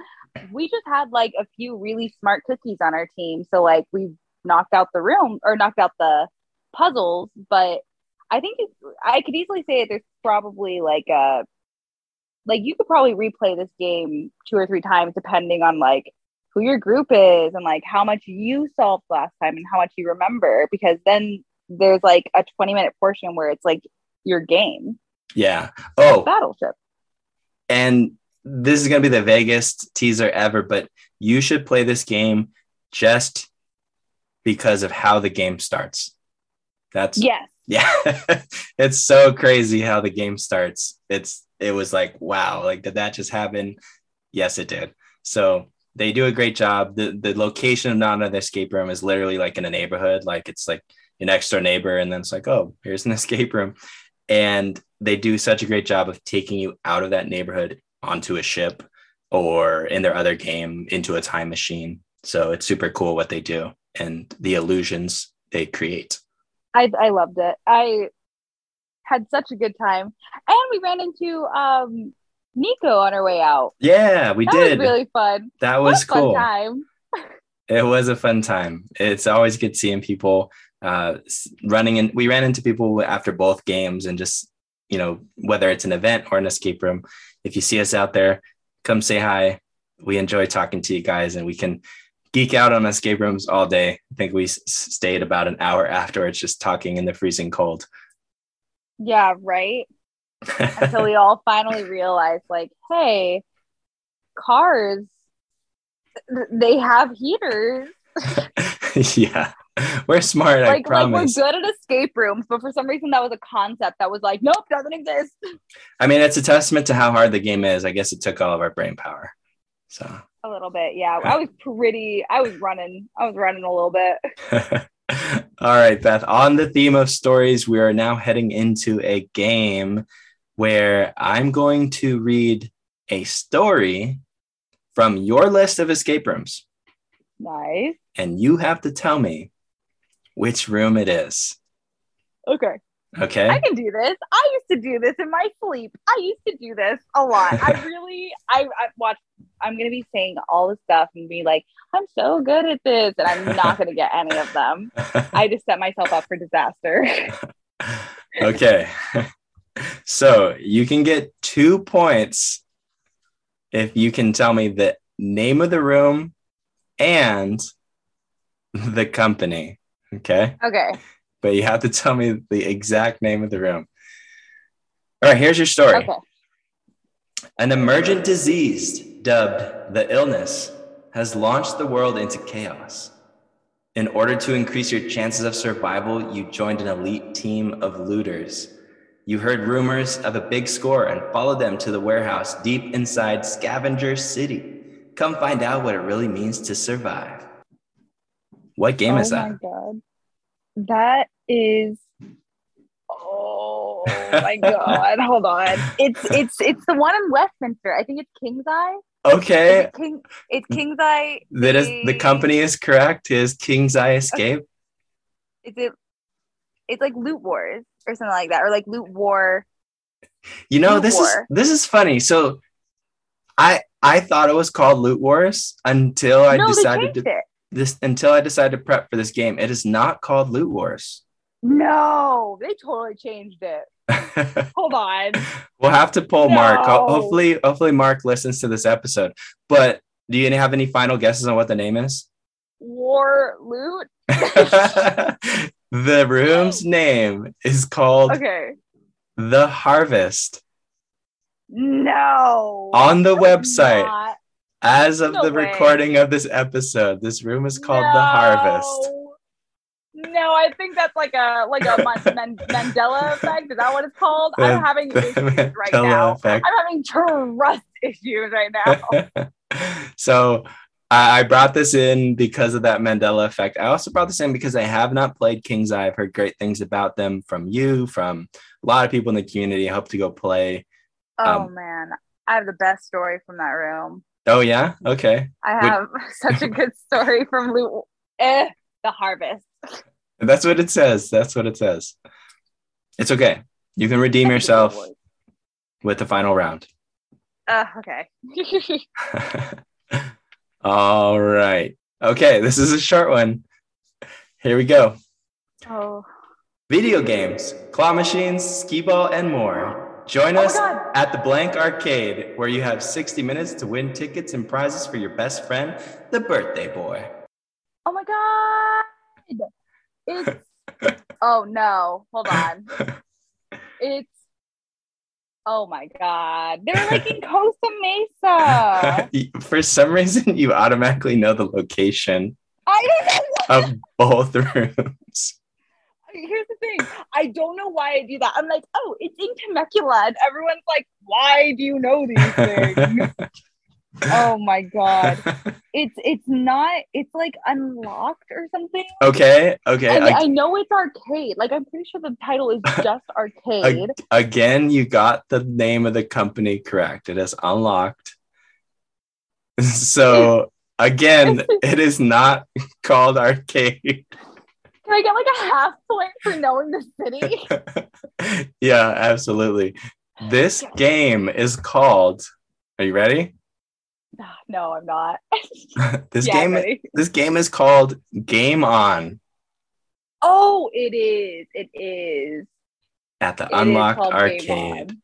S1: We just had like a few really smart cookies on our team. So like we knocked out the room or knocked out the puzzles, but I think it's, I could easily say that there's probably like a like you could probably replay this game two or three times depending on like who your group is and like how much you solved last time and how much you remember because then there's like a 20 minute portion where it's like your game
S2: Yeah. Oh,
S1: battleship
S2: and this is going to be the vaguest teaser ever, but you should play this game just because of how the game starts. That's
S1: yes
S2: yeah. it's so crazy how the game starts. It's it was like, wow, like did that just happen? Yes, it did. So they do a great job. The the location of not another escape room is literally like in a neighborhood. Like it's like your next door neighbor, and then it's like, oh, here's an escape room. And they do such a great job of taking you out of that neighborhood onto a ship or in their other game into a time machine. So it's super cool what they do and the illusions they create.
S1: I, I loved it I had such a good time and we ran into um Nico on our way out
S2: Yeah, we
S1: that
S2: did.
S1: was really fun
S2: that
S1: What a
S2: was
S1: fun
S2: cool.
S1: time
S2: It was a fun time. It's always good seeing people uh, running in. We ran into people after both games and just, you know, whether it's an event or an escape room, if you see us out there, come say hi. We enjoy talking to you guys and we can geek out on escape rooms all day. I think we s- stayed about an hour afterwards just talking in the freezing cold.
S1: yeah right until we all finally realized like hey cars th- they have heaters
S2: yeah, we're smart. I
S1: like like we're good at escape rooms but for some reason that was a concept that was like nope doesn't exist
S2: I mean, it's a testament to how hard the game is. I guess it took all of our brain power. So
S1: A little bit, yeah. I was pretty. I was running. I was running a little bit.
S2: All right, Beth. On the theme of stories, we are now heading into a game where I'm going to read a story from your list of escape rooms,
S1: Nice.
S2: and you have to tell me which room it is.
S1: Okay.
S2: Okay.
S1: I can do this. I used to do this in my sleep. I used to do this a lot. I really, I, I watch. I'm gonna be saying all this stuff and be like, I'm so good at this, and I'm not gonna get any of them. I just set myself up for disaster.
S2: okay. so you can get two points if you can tell me the name of the room and the company. Okay.
S1: okay.
S2: But you have to tell me the exact name of the room. All right, here's your story.
S1: Okay.
S2: An emergent disease dubbed the illness has launched the world into chaos. In order to increase your chances of survival, you joined an elite team of looters. You heard rumors of a big score and followed them to the warehouse deep inside Scavenger City. Come find out what it really means to survive. What game
S1: oh
S2: is that?
S1: my god. That is. Oh my god! Hold on. It's it's it's the one in Westminster. I think it's King's Eye.
S2: Okay,
S1: it King. It's King's Eye.
S2: that is the company is correct. Is King's Eye Escape?
S1: Is it? It's like Loot Wars or something like that, or like Loot War.
S2: You know,
S1: Loot
S2: this is this is funny. So I I thought it was called Loot Wars until I
S1: no,
S2: decided to
S1: it.
S2: This until I decided to prep for this game. It is not called Loot Wars.
S1: No, they totally changed it. Hold on.
S2: we'll have to pull Mark. Hopefully, hopefully Mark listens to this episode. But do you have any final guesses on what the name is?
S1: War Loot.
S2: the room's oh. name is called
S1: Okay.
S2: The Harvest.
S1: No.
S2: On the website,
S1: not.
S2: As of
S1: No
S2: the
S1: way.
S2: recording of this episode, this room is called The Harvest.
S1: No. No, I think that's like a like a Man- Man- Mandela effect. Is that what it's called?
S2: The-
S1: I'm having issues right now.
S2: effect.
S1: I'm having trust issues right now.
S2: so I, I brought this in because of that Mandela effect. I also brought this in because I have not played King's Eye. I've heard great things about them from you, from a lot of people in the community. I hope to go play.
S1: Oh
S2: Um,
S1: man, I have the best story from that room.
S2: Oh yeah, okay.
S1: I
S2: Would-
S1: have such a good story from. Eh, the harvest.
S2: That's what it says. That's what it says. It's okay. You can redeem yourself with the final round.
S1: Uh, okay.
S2: All right. Okay, this is a short one. Here we go.
S1: oh.
S2: Video games, claw machines, skee ball, and more. Join
S1: Oh
S2: us at the Blank Arcade, where you have 60 minutes to win tickets and prizes for your best friend, the birthday boy.
S1: Oh my god. It's oh no. Hold on. It's oh my god. They're like in Costa Mesa.
S2: For some reason, you automatically know the location
S1: I don't know.
S2: of both rooms.
S1: Here's the thing. I don't know why I do that. I'm like, oh, it's in Temecula. And everyone's like, why do you know these things? oh my god. It's it's not it's like unlocked or something.
S2: okay, okay.
S1: And
S2: ag-
S1: I know it's arcade. Like I'm pretty sure the title is just arcade.
S2: again, you got the name of the company correct. It is unlocked. So again, it is not called arcade.
S1: Can I get like a half point for knowing the city?
S2: yeah, absolutely. This game is called. Are you ready?
S1: No, I'm not.
S2: This
S1: Yeah,
S2: game.
S1: ready.
S2: This game is called Game On
S1: Oh, it is. It is.
S2: at the
S1: It
S2: Unlocked Arcade.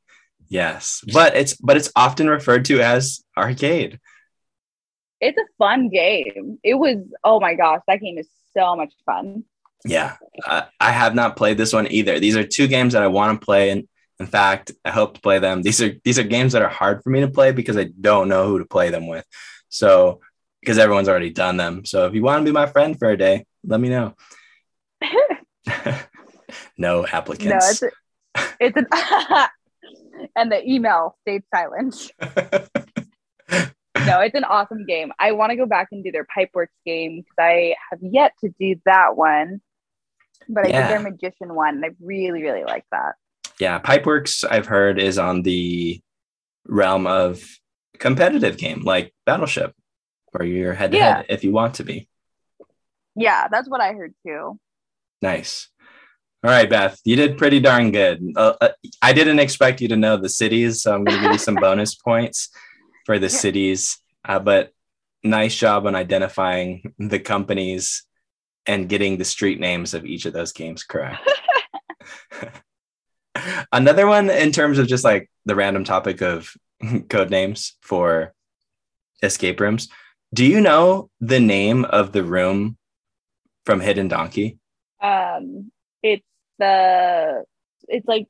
S2: Yes, but it's but it's often referred to as arcade.
S1: It's a fun game. It was. Oh my gosh, that game is so much fun.
S2: Yeah, I, I have not played this one either. These are two games that I want to play, and in fact, I hope to play them. These are these are games that are hard for me to play because I don't know who to play them with. So because everyone's already done them. So if you want to be my friend for a day, let me know. no
S1: No,
S2: applicants.
S1: it's a, it's an. and the email stayed silent. no, it's an awesome game. I want to go back and do their Pipeworks game because I have yet to do that one. But I
S2: Yeah.
S1: did their Magician one, and I really, really like that.
S2: Yeah, Pipeworks I've heard is on the realm of competitive game like Battleship, where you're head to head if you want to be.
S1: Yeah, that's what I heard too.
S2: Nice. All right, Beth, you did pretty darn good. Uh, uh, I didn't expect you to know the cities, so I'm going to give you some bonus points for the cities. Uh, but nice job on identifying the companies and getting the street names of each of those games correct. Another one in terms of just like the random topic of code names for escape rooms. Do you know the name of the room from Hidden Donkey?
S1: Um, it's the it's like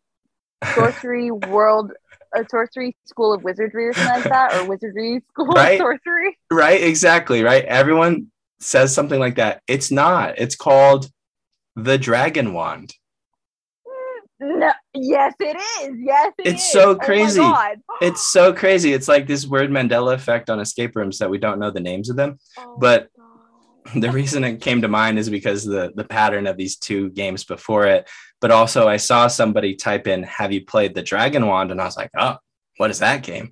S1: sorcery world, a sorcery school of wizardry or something like that, or wizardry school
S2: Right.
S1: of sorcery.
S2: Right, exactly, right? Everyone says something like that. It's not. It's called the Dragon Wand.
S1: No, yes, it is. Yes, it
S2: It's
S1: is.
S2: so
S1: Oh
S2: crazy.
S1: God.
S2: It's so crazy. It's like this weird Mandela effect on escape rooms that we don't know the names of them.
S1: Oh
S2: but- The reason it came to mind is because the the pattern of these two games before it. But also I saw somebody type in, have you played the Dragon Wand? And I was like, oh, what is that game?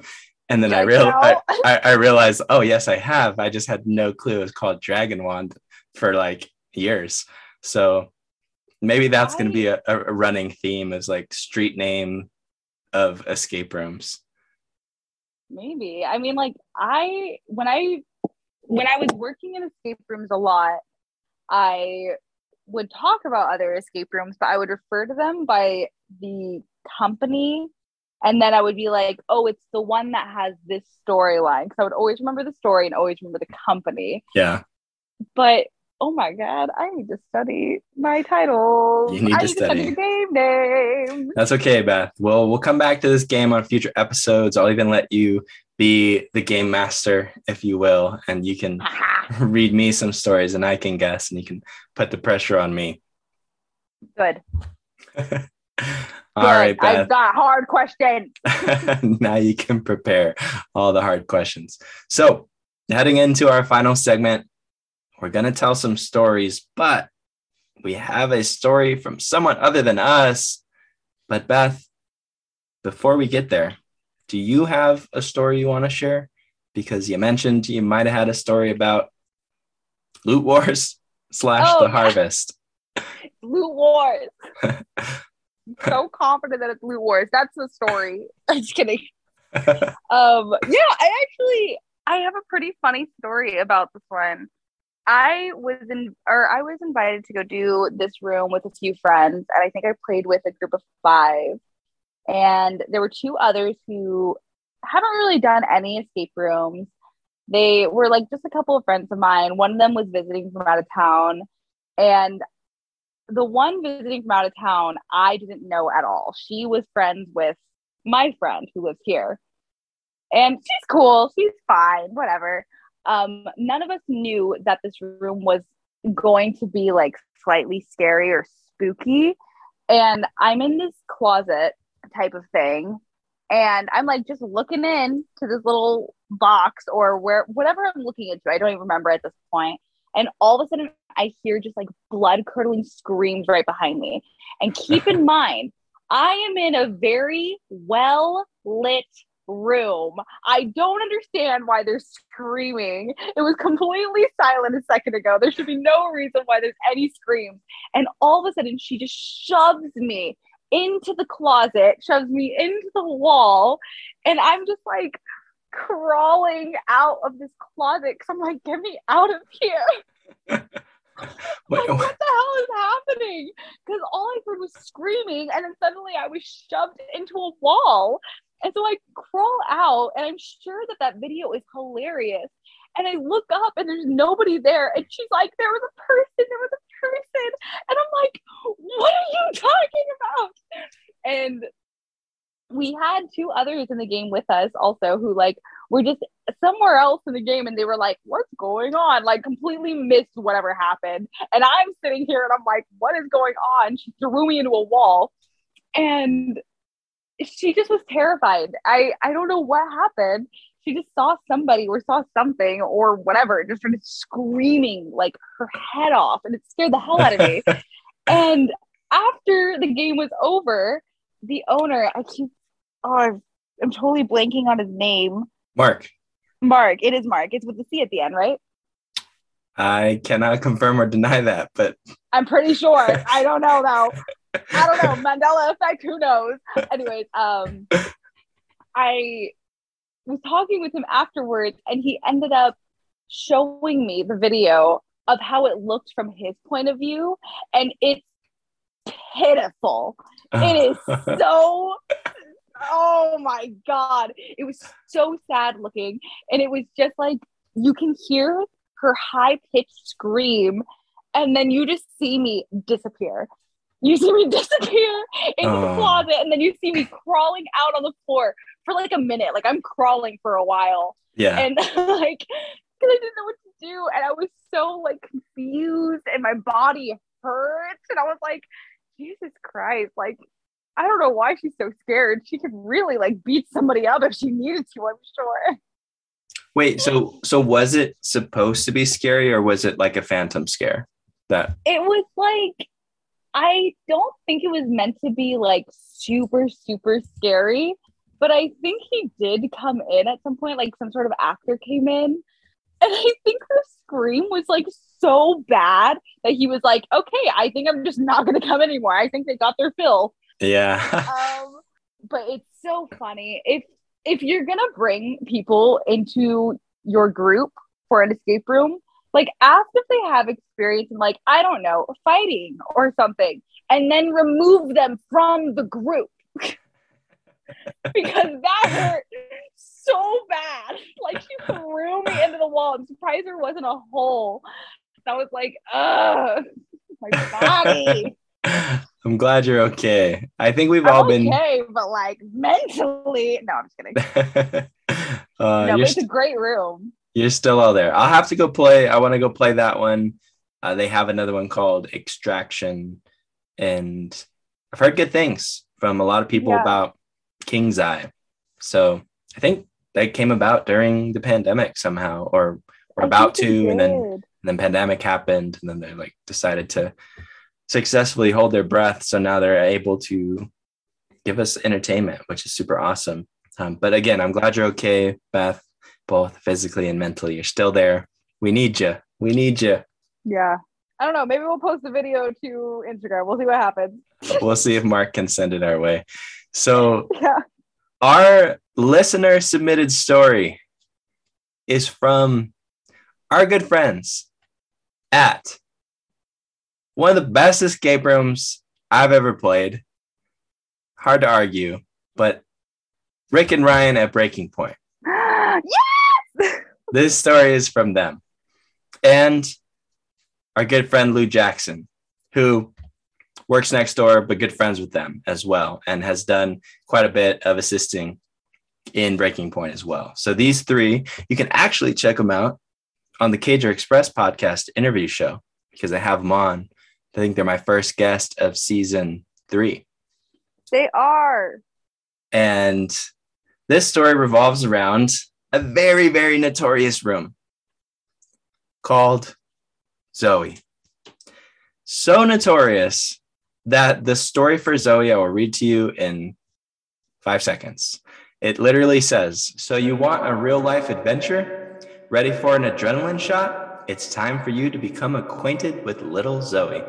S2: And then I realized I. I, I realized, oh yes, I have. I just had no clue it was called Dragon Wand for like years. So maybe that's going to be a, a a running theme as like street name of escape rooms.
S1: Maybe. I mean, like I when I when I was working in escape rooms a lot, I would talk about other escape rooms, but I would refer to them by the company. And then I would be like, oh, it's the one that has this storyline. Because I would always remember the story and always remember the company.
S2: Yeah.
S1: But oh my God, I need to study my titles.
S2: You need
S1: I
S2: to
S1: need to study
S2: study.
S1: the game names.
S2: That's okay, Beth. Well, we'll come back to this game on future episodes. I'll even let you be the game master, if you will, and you can read me some stories and I can guess and you can put the pressure on me.
S1: Good.
S2: All right,
S1: Good. I've got hard questions.
S2: now you can prepare all the hard questions. So, heading into our final segment, we're going to tell some stories, but we have a story from someone other than us. But, Beth, before we get there, do you have a story you want to share? Because you mentioned you might have had a story about Loot Wars slash
S1: Oh,
S2: the. Harvest.
S1: Loot Wars. so confident that it's Loot Wars. That's the story. I'm just kidding. Um, yeah, I actually I have a pretty funny story about this one. I was in or I was invited to go do this room with a few friends, and I think I played with a group of five. And there were two others who haven't really done any escape rooms. They were like just a couple of friends of mine. One of them was visiting from out of town, and the one visiting from out of town, I didn't know at all. She was friends with my friend who lives here. And she's cool. She's fine, whatever. Um, none of us knew that this room was going to be like slightly scary or spooky. And I'm in this closet type of thing. And I'm like just looking in to this little box or where whatever I'm looking into. I don't even remember at this point. And all of a sudden I hear just like blood curdling screams right behind me. And keep in mind, I am in a very well lit room. I don't understand why they're screaming. It was completely silent a second ago. There should be no reason why there's any screams. And all of a sudden, she just shoves me into the closet, shoves me into the wall. And I'm just like crawling out of this closet because I'm like, get me out of here. Like, what the hell is happening? Because all I heard was screaming, and then suddenly I was shoved into a wall. And so I crawl out, and I'm sure that that video is hilarious. And I look up, and there's nobody there. And she's like, There was a person, there was a person. And I'm like, What are you talking about? And we had two others in the game with us also who like were just somewhere else in the game and they were like what's going on like completely missed whatever happened and i'm sitting here and i'm like what is going on she threw me into a wall and she just was terrified. I I don't know what happened. She just saw somebody or saw something or whatever, just started screaming like her head off, and it scared the hell out of me. and after the game was over, the owner, I keep, oh, I'm, totally blanking on his name.
S2: Mark,
S1: Mark. It is Mark. It's with the C at the end, right?
S2: I cannot confirm or deny that, but
S1: I'm pretty sure. I don't know though. I don't know. Mandela effect, who knows? Anyways, um I was talking with him afterwards and he ended up showing me the video of how it looked from his point of view and it's pitiful. It is so oh my god. It was so sad looking and it was just like you can hear her high pitched scream, and then you just see me disappear. You see me disappear into the
S2: Oh.
S1: closet, and then you see me crawling out on the floor for like a minute. Like I'm crawling for a while,
S2: yeah.
S1: and like because I didn't know what to do, and I was so like confused, and my body hurts, and I was like, Jesus Christ, like. I don't know why she's so scared. She could really like beat somebody up if she needed to, I'm sure.
S2: Wait, so so was it supposed to be scary or was it like a phantom scare? That
S1: it was like I don't think it was meant to be like super super scary, but I think he did come in at some point like some sort of actor came in and I think her scream was like so bad that he was like, "Okay, I think I'm just not going to come anymore. I think they got their fill."
S2: yeah.
S1: Um but it's so funny. If if you're going to bring people into your group for an escape room, like ask if they have experience in like i don't know fighting or something and then remove them from the group because that hurt so bad like she threw me into the wall i'm surprised there wasn't a hole i was like ugh my body
S2: I'm glad you're okay. I think we've
S1: I'm
S2: all been
S1: okay but like mentally no i'm just kidding
S2: uh,
S1: no it's
S2: st-
S1: a great room
S2: you're still all there. I'll have to go play. I want to go play that one. Uh, they have another one called Extraction, and I've heard good things from a lot of people
S1: Yeah.
S2: about King's Eye. So I think that came about during the pandemic somehow, or were
S1: I
S2: about to, and then and then pandemic happened, and then they like decided to successfully hold their breath. So now they're able to give us entertainment, which is super awesome. Um, but again, I'm glad you're okay, Beth, both physically and mentally. You're still there. We need you. We need you.
S1: yeah i don't know maybe we'll post the video to instagram we'll see what happens
S2: We'll see if Mark can send it our way. So,
S1: yeah
S2: our listener submitted story is from our good friends at one of the best escape rooms I've ever played. Hard to argue, but Rick and Ryan at Breaking Point.
S1: yes
S2: This story is from them. And our good friend Lou Jackson, who works next door, but good friends with them as well, and has done quite a bit of assisting in Breaking Point as well. So these three, you can actually check them out on the Cager Express podcast interview show because I have them on. I think they're my first guest of season three.
S1: They are.
S2: And this story revolves around a very, very notorious room called Zoe. So notorious that the story for Zoe I will read to you in five seconds. It literally says So, you want a real life adventure? Ready for an adrenaline shot? It's time for you to become acquainted with little Zoe.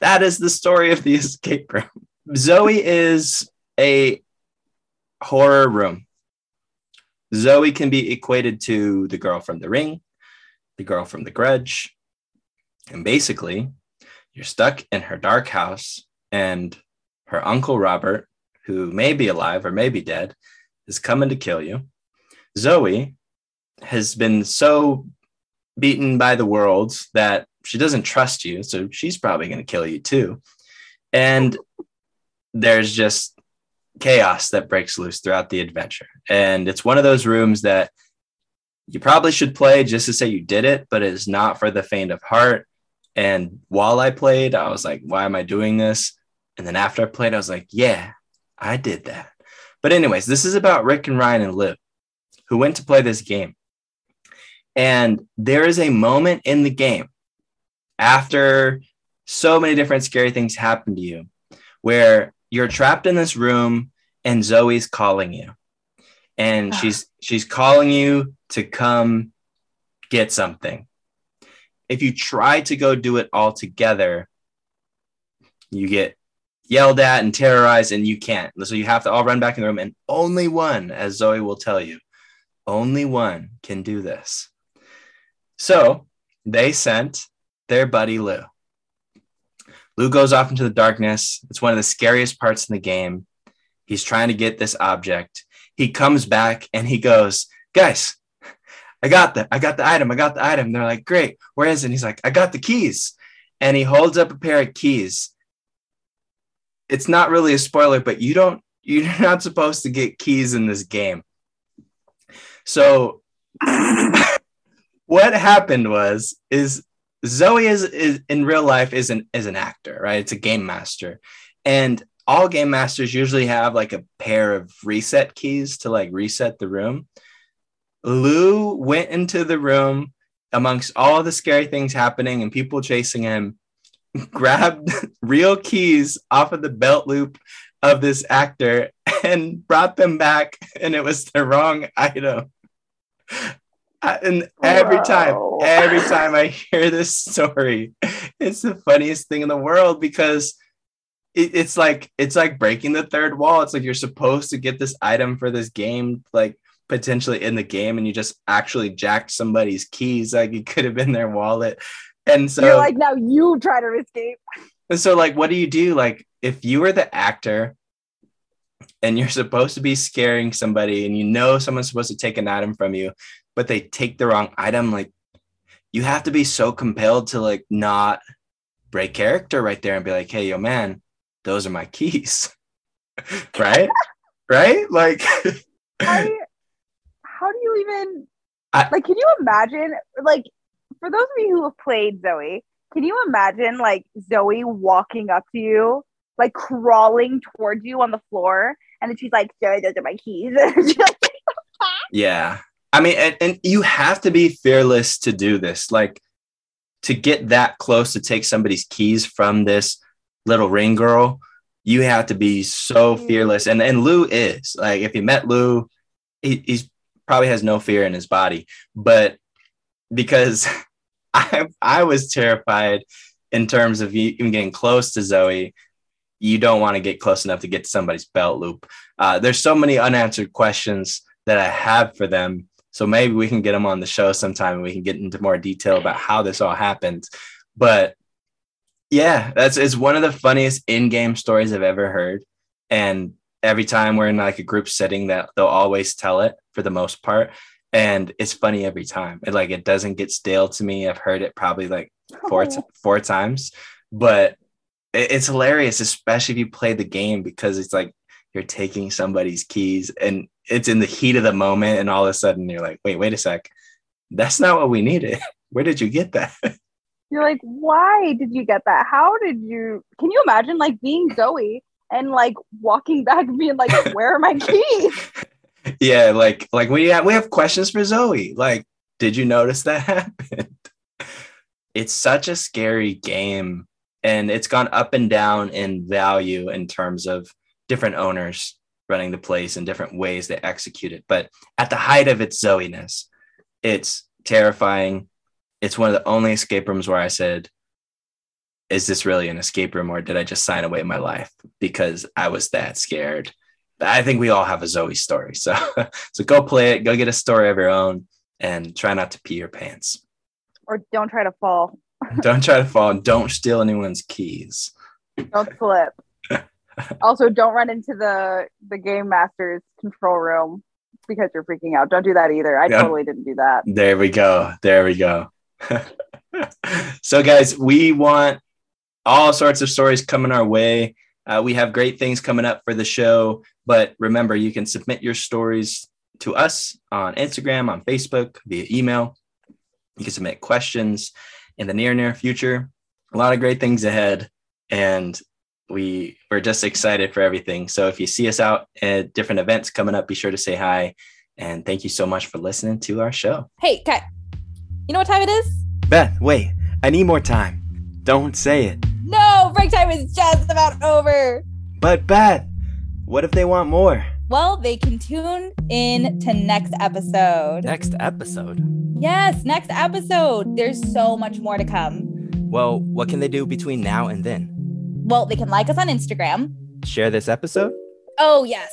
S2: That is the story of the escape room. Zoe is a horror room. Zoe can be equated to the girl from the ring, the girl from the grudge. And basically, you're stuck in her dark house, and her uncle Robert, who may be alive or may be dead, is coming to kill you. Zoe has been so beaten by the world that she doesn't trust you. So she's probably going to kill you too. And there's just chaos that breaks loose throughout the adventure. And it's one of those rooms that you probably should play just to say you did it, but it's not for the faint of heart. And while I played, I was like, why am I doing this? And then after I played, I was like, yeah, I did that. But, anyways, this is about Rick and Ryan and Liv, who went to play this game. And there is a moment in the game after so many different scary things happen to you where you're trapped in this room and Zoe's calling you. And she's she's calling you to come get something. If you try to go do it all together, you get yelled at and terrorized and you can't. So you have to all run back in the room and only one, as Zoe will tell you, only one can do this. So they sent their buddy Lou. Lou goes off into the darkness. It's one of the scariest parts in the game. He's trying to get this object. He comes back and he goes, Guys, I got the I got the item. I got the item. They're like, Great, where is it? And he's like, I got the keys. And he holds up a pair of keys. It's not really a spoiler, but you don't you're not supposed to get keys in this game. So what happened was is Zoe is, is in real life is an is an actor, right? It's a game master. And all game masters usually have like a pair of reset keys to like reset the room. Lou went into the room amongst all the scary things happening and people chasing him, grabbed real keys off of the belt loop of this actor and brought them back, and it was the wrong item. And every time, every time I hear this story, it's the funniest thing in the world because it, it's like it's like breaking the third wall. It's like you're supposed to get this item for this game, like potentially in the game, and you just actually jacked somebody's keys. Like it could have been their wallet. And so
S1: You're like, now you try to escape.
S2: and so, like, what do you do? Like, if you were the actor and you're supposed to be scaring somebody and you know someone's supposed to take an item from you, but they take the wrong item, like, you have to be so compelled to, like, not break character right there and be like, hey, yo, man, those are my keys. right? right? Like,
S1: I, how do you even
S2: I-
S1: like? Can you imagine? Like, for those of you who have played Zoe, can you imagine like Zoe walking up to you, like crawling towards you on the floor, and then she's like, "Zoe, those are my keys."
S2: Yeah. I mean, and, and you have to be fearless to do this. Like to get that close to take somebody's keys from this little ring girl, you have to be so fearless. And and Lou is like, if you met Lou, he, he's probably has no fear in his body, but because I I was terrified in terms of even getting close to Zoe. You don't want to get close enough to get to somebody's belt loop. Uh, there's so many unanswered questions that I have for them. So maybe we can get them on the show sometime and we can get into more detail about how this all happened. But yeah, that's it's one of the funniest in-game stories I've ever heard. And every time we're in like a group setting that they'll always tell it for the most part. And it's funny every time. It like it doesn't get stale to me. I've heard it probably like four oh. t- four times, but it- it's hilarious, especially if you play the game because it's like you're taking somebody's keys and it's in the heat of the moment, and all of a sudden you're like, wait, wait a sec, that's not what we needed. Where did you get that?
S1: You're like, why did you get that? How did you? Can you imagine like being Zoe and like walking back and being like, where are my keys?
S2: Yeah, like like we have we have questions for Zoe. Like, did you notice that happened? It's such a scary game, and it's gone up and down in value in terms of different owners running the place and different ways they execute it. But at the height of its Zoe-ness, it's terrifying. It's one of the only escape rooms where I said, is this really an escape room or did I just sign away my life because I was that scared? I think we all have a Zoe story. So so go play it, go get a story of your own and try not to pee your pants.
S1: Or don't try to fall.
S2: Don't try to fall and don't steal anyone's keys.
S1: Don't slip. also, don't run into the the game master's control room because you're freaking out. Don't do that either. I
S2: Yeah.
S1: totally didn't do that.
S2: There we go. There we go. so, guys, we want all sorts of stories coming our way. Uh, we have great things coming up for the show. But remember, you can submit your stories to us on Instagram, on Facebook, via email. You can submit questions in the near, near future. A lot of great things ahead. And we we're just excited for everything. So if you see us out at different events coming up, be sure to say hi. And thank you so much for listening to our show.
S1: Hey, Kai, you know what time it is?
S4: Beth, wait, I need more time. Don't say it.
S1: No, break time is just about over.
S4: But Beth, what if they want more?
S1: Well, they can tune in to next episode.
S4: Next episode.
S1: Yes, next episode. There's so much more to come.
S4: Well, what can they do between now and then?
S1: Well, they can like us on Instagram.
S4: Share this episode?
S1: Oh, yes.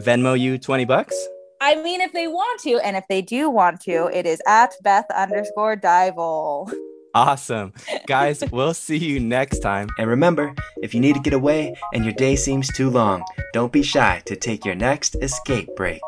S4: Venmo you 20 bucks?
S1: I mean, if they want to, and if they do want to, it is at Beth underscore Dival.
S4: Awesome. Guys, we'll see you next time. And remember, if you need to get away and your day seems too long, don't be shy to take your next escape break.